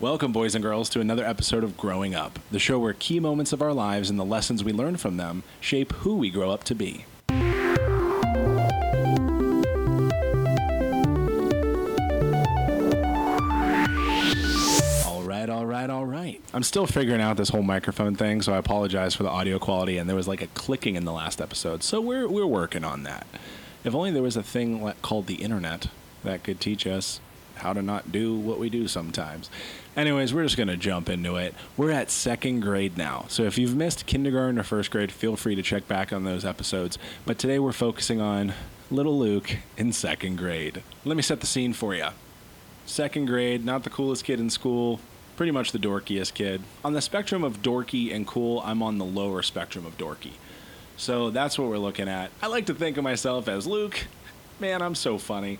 Welcome, boys and girls, to another episode of Growing Up, the show where key moments of our lives and the lessons we learn from them shape who we grow up to be. All right, all right, all right. I'm still figuring out this whole microphone thing, so I apologize for the audio quality. And there was like a clicking in the last episode, so we're we're working on that. If only there was a thing called the internet that could teach us how to not do what we do sometimes. Anyways, we're just going to jump into it. We're at second grade now. So if you've missed kindergarten or first grade, feel free to check back on those episodes. But today we're focusing on little Luke in second grade. Let me set the scene for you. Second grade, not the coolest kid in school, pretty much the dorkiest kid. On the spectrum of dorky and cool, I'm on the lower spectrum of dorky. So that's what we're looking at. I like to think of myself as Luke. Man, I'm so funny.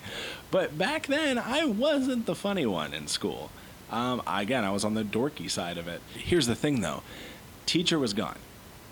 But back then, I wasn't the funny one in school. Um, again, I was on the dorky side of it. Here's the thing though teacher was gone.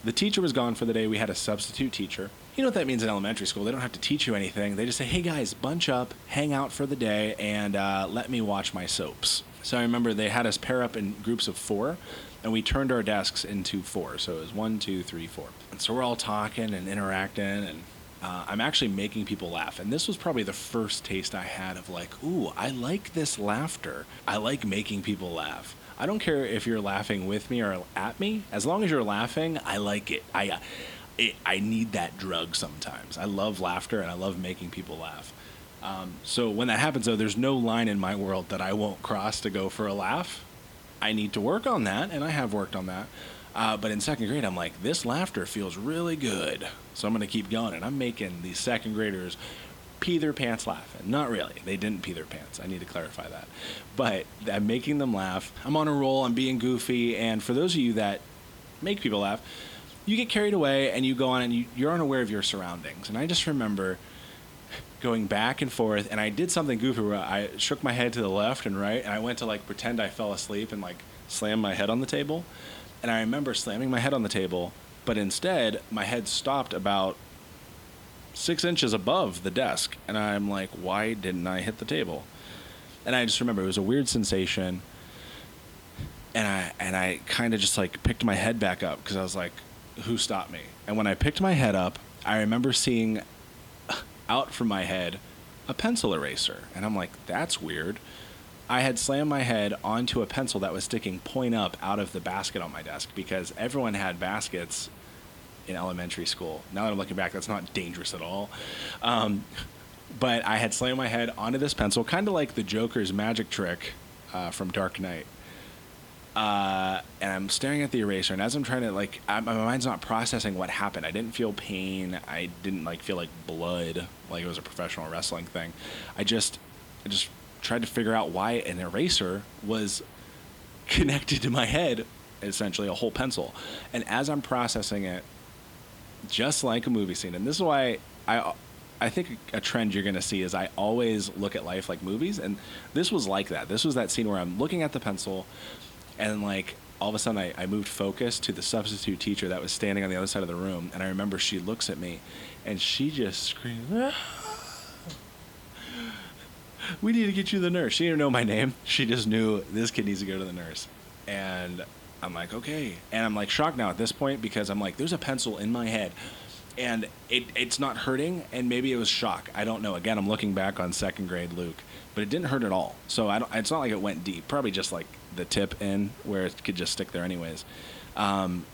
The teacher was gone for the day. We had a substitute teacher. You know what that means in elementary school? They don't have to teach you anything. They just say, hey guys, bunch up, hang out for the day, and uh, let me watch my soaps. So I remember they had us pair up in groups of four, and we turned our desks into four. So it was one, two, three, four. And so we're all talking and interacting, and uh, I'm actually making people laugh. And this was probably the first taste I had of like, ooh, I like this laughter. I like making people laugh. I don't care if you're laughing with me or at me. As long as you're laughing, I like it. I, uh, it, I need that drug sometimes. I love laughter and I love making people laugh. Um, so when that happens, though, there's no line in my world that I won't cross to go for a laugh. I need to work on that, and I have worked on that. Uh, but in second grade, I'm like, this laughter feels really good. So I'm going to keep going. And I'm making these second graders pee their pants laughing. Not really. They didn't pee their pants. I need to clarify that. But I'm making them laugh. I'm on a roll. I'm being goofy. And for those of you that make people laugh, you get carried away and you go on and you, you're unaware of your surroundings. And I just remember going back and forth and I did something goofy where I shook my head to the left and right and I went to like pretend I fell asleep and like slam my head on the table. And I remember slamming my head on the table, but instead my head stopped about six inches above the desk. And I'm like, why didn't I hit the table? And I just remember it was a weird sensation. And I and I kind of just like picked my head back up because I was like, who stopped me? And when I picked my head up, I remember seeing out from my head a pencil eraser. And I'm like, that's weird. I had slammed my head onto a pencil that was sticking point up out of the basket on my desk because everyone had baskets in elementary school. Now that I'm looking back, that's not dangerous at all. Um, but I had slammed my head onto this pencil, kind of like the Joker's magic trick uh, from Dark Knight. Uh, and I'm staring at the eraser, and as I'm trying to like, I, my mind's not processing what happened. I didn't feel pain. I didn't like feel like blood, like it was a professional wrestling thing. I just, I just tried to figure out why an eraser was connected to my head, essentially a whole pencil. And as I'm processing it, just like a movie scene, and this is why I. I think a trend you're going to see is I always look at life like movies, and this was like that. This was that scene where I'm looking at the pencil, and like all of a sudden I, I moved focus to the substitute teacher that was standing on the other side of the room and i remember she looks at me and she just screams "Ah." We need to get you the nurse. She didn't know my name. She just knew this kid needs to go to the nurse. And i'm like okay. And i'm like shocked now at this point because i'm like there's a pencil in my head. And it, it's not hurting. And maybe it was shock. I don't know. Again i'm looking back on second grade luke but it didn't hurt at all. So it's not like it went deep. Probably just like the tip in where it could just stick there anyways. Um,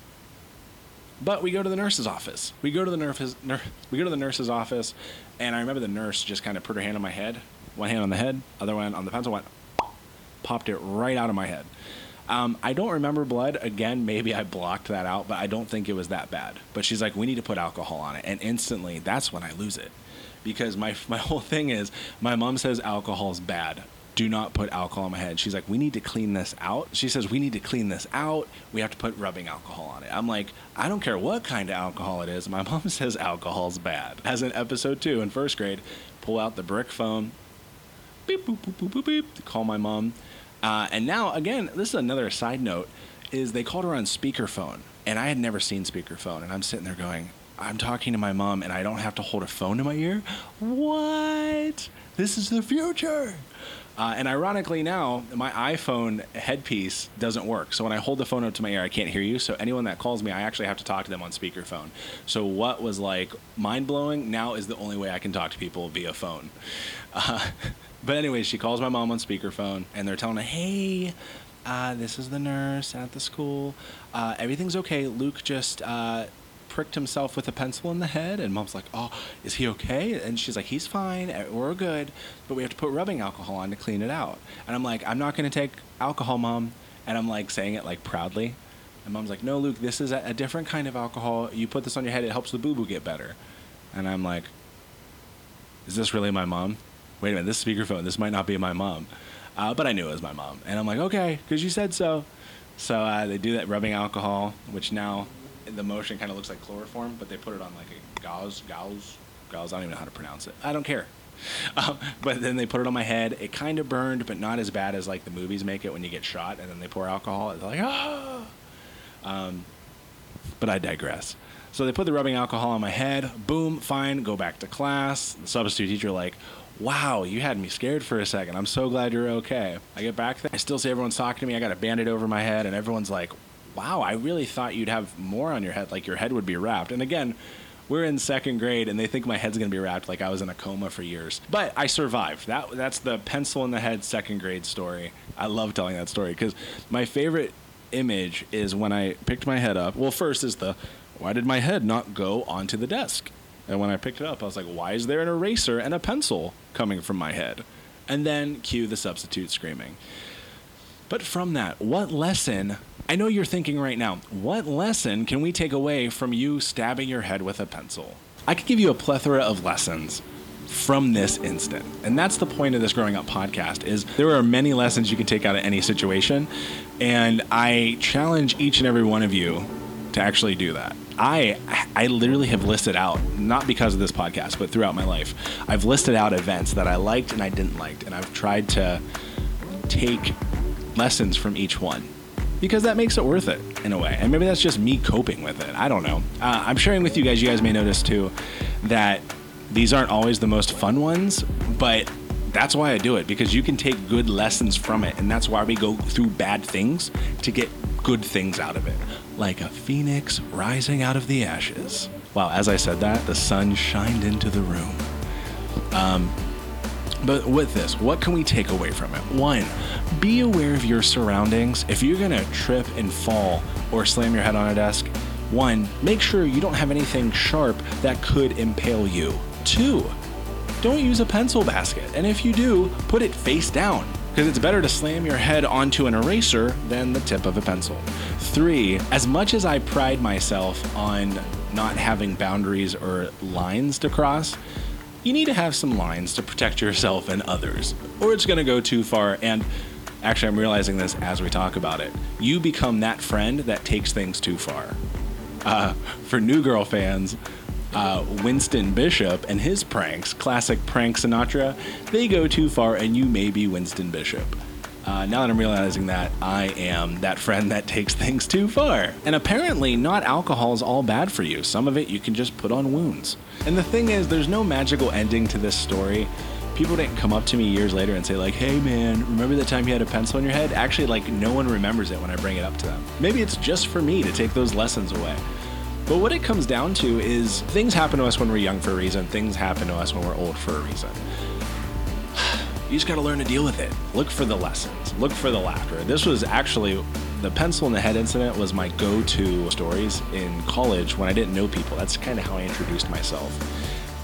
but we go to the nurse's office. We go to the nurse's nur- we go to the nurse's office. And i remember the nurse just kind of put her hand on my head one hand on the head other one on the pencil went popped it right out of my head um, I don't remember blood. Again, maybe I blocked that out, but I don't think it was that bad. But she's like, we need to put alcohol on it. And instantly, that's when I lose it. Because my, my whole thing is, my mom says alcohol's bad. Do not put alcohol on my head. She's like, we need to clean this out. She says, we need to clean this out. We have to put rubbing alcohol on it. I'm like, I don't care what kind of alcohol it is. My mom says alcohol's bad. As in episode two in first grade, pull out the brick phone, beep, boop, boop, boop, boop, beep, call my mom. Uh, and now, again, this is another side note, is they called her on speakerphone. And I had never seen speakerphone. And I'm sitting there going, I'm talking to my mom and I don't have to hold a phone to my ear? What? This is the future. Uh, and ironically, now my iPhone headpiece doesn't work. So when I hold the phone up to my ear, I can't hear you. So anyone that calls me, I actually have to talk to them on speakerphone. So what was like mind blowing now is the only way I can talk to people via phone. Uh, but anyway, she calls my mom on speakerphone, and they're telling her, "Hey, uh, this is the nurse at the school. Uh, everything's okay. Luke just uh, pricked himself with a pencil in the head. And mom's like, oh, is he okay? And she's like, he's fine. Eh, we're good. But we have to put rubbing alcohol on to clean it out. And I'm like, I'm not going to take alcohol, mom. And I'm like saying it like proudly. And mom's like, no, Luke, this is a, a different kind of alcohol. You put this on your head, it helps the boo boo get better. And I'm like, is this really my mom? Wait a minute, this speakerphone, this might not be my mom. Uh, but I knew it was my mom. And I'm like, okay, because you said so. So uh, they do that rubbing alcohol, which now the motion kind of looks like chloroform, but they put it on like a gauze, gauze, gauze. I don't even know how to pronounce it. I don't care. Um, but then they put it on my head. It kind of burned, but not as bad as like the movies make it when you get shot and then they pour alcohol. It's like ah. Um, but I digress. So they put the rubbing alcohol on my head. Boom, fine. Go back to class. The substitute teacher like, wow, you had me scared for a second. I'm so glad you're okay. I get back there. I still see everyone's talking to me. I got a band-aid over my head, and everyone's like, wow, I really thought you'd have more on your head, like your head would be wrapped. And again, we're in second grade and they think my head's going to be wrapped like I was in a coma for years. But I survived. That that's the pencil in the head second grade story. I love telling that story cuz my favorite image is when I picked my head up. Well, first is the why did my head not go onto the desk? And when I picked it up, I was like, why is there an eraser and a pencil coming from my head? And then cue the substitute screaming. But from that, what lesson I know you're thinking right now, what lesson can we take away from you stabbing your head with a pencil? I could give you a plethora of lessons from this instant. And that's the point of this growing up podcast is there are many lessons you can take out of any situation and I challenge each and every one of you to actually do that. I I literally have listed out not because of this podcast but throughout my life. I've listed out events that I liked and I didn't like and I've tried to take lessons from each one because that makes it worth it in a way. And maybe that's just me coping with it. I don't know. Uh, I'm sharing with you guys, you guys may notice too, that these aren't always the most fun ones, but that's why I do it because you can take good lessons from it. And that's why we go through bad things to get good things out of it. Like a phoenix rising out of the ashes. Wow, as I said that, the sun shined into the room. Um, but with this, what can we take away from it? One, be aware of your surroundings. If you're gonna trip and fall or slam your head on a desk, one, make sure you don't have anything sharp that could impale you. Two, don't use a pencil basket. And if you do, put it face down because it's better to slam your head onto an eraser than the tip of a pencil. Three, as much as I pride myself on not having boundaries or lines to cross, you need to have some lines to protect yourself and others, or it's going to go too far. And actually, I'm realizing this as we talk about it. You become that friend that takes things too far. Uh, for New Girl fans, uh, Winston Bishop and his pranks, classic prank Sinatra, they go too far, and you may be Winston Bishop. Uh, now that I'm realizing that, I am that friend that takes things too far. And apparently, not alcohol is all bad for you. Some of it you can just put on wounds. And the thing is, there's no magical ending to this story. People didn't come up to me years later and say, like, hey man, remember the time you had a pencil in your head? Actually, like, no one remembers it when I bring it up to them. Maybe it's just for me to take those lessons away. But what it comes down to is things happen to us when we're young for a reason, things happen to us when we're old for a reason. You just got to learn to deal with it. Look for the lessons. Look for the laughter. This was actually the pencil in the head incident was my go-to stories in college when I didn't know people. That's kind of how I introduced myself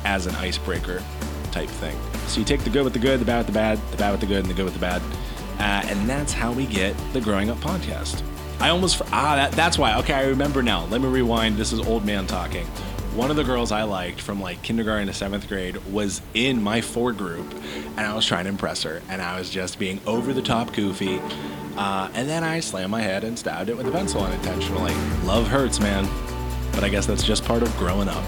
as an icebreaker type thing. So you take the good with the good, the bad with the bad, the bad with the good, and the good with the bad, uh, and that's how we get the Growing Up podcast. I almost ah that, that's why. Okay, I remember now. Let me rewind. This is old man talking one of the girls I liked from like kindergarten to seventh grade was in my four group, and I was trying to impress her, and I was just being over the top goofy. Uh, and then I slammed my head and stabbed it with a pencil unintentionally. Love hurts, man. But I guess that's just part of growing up.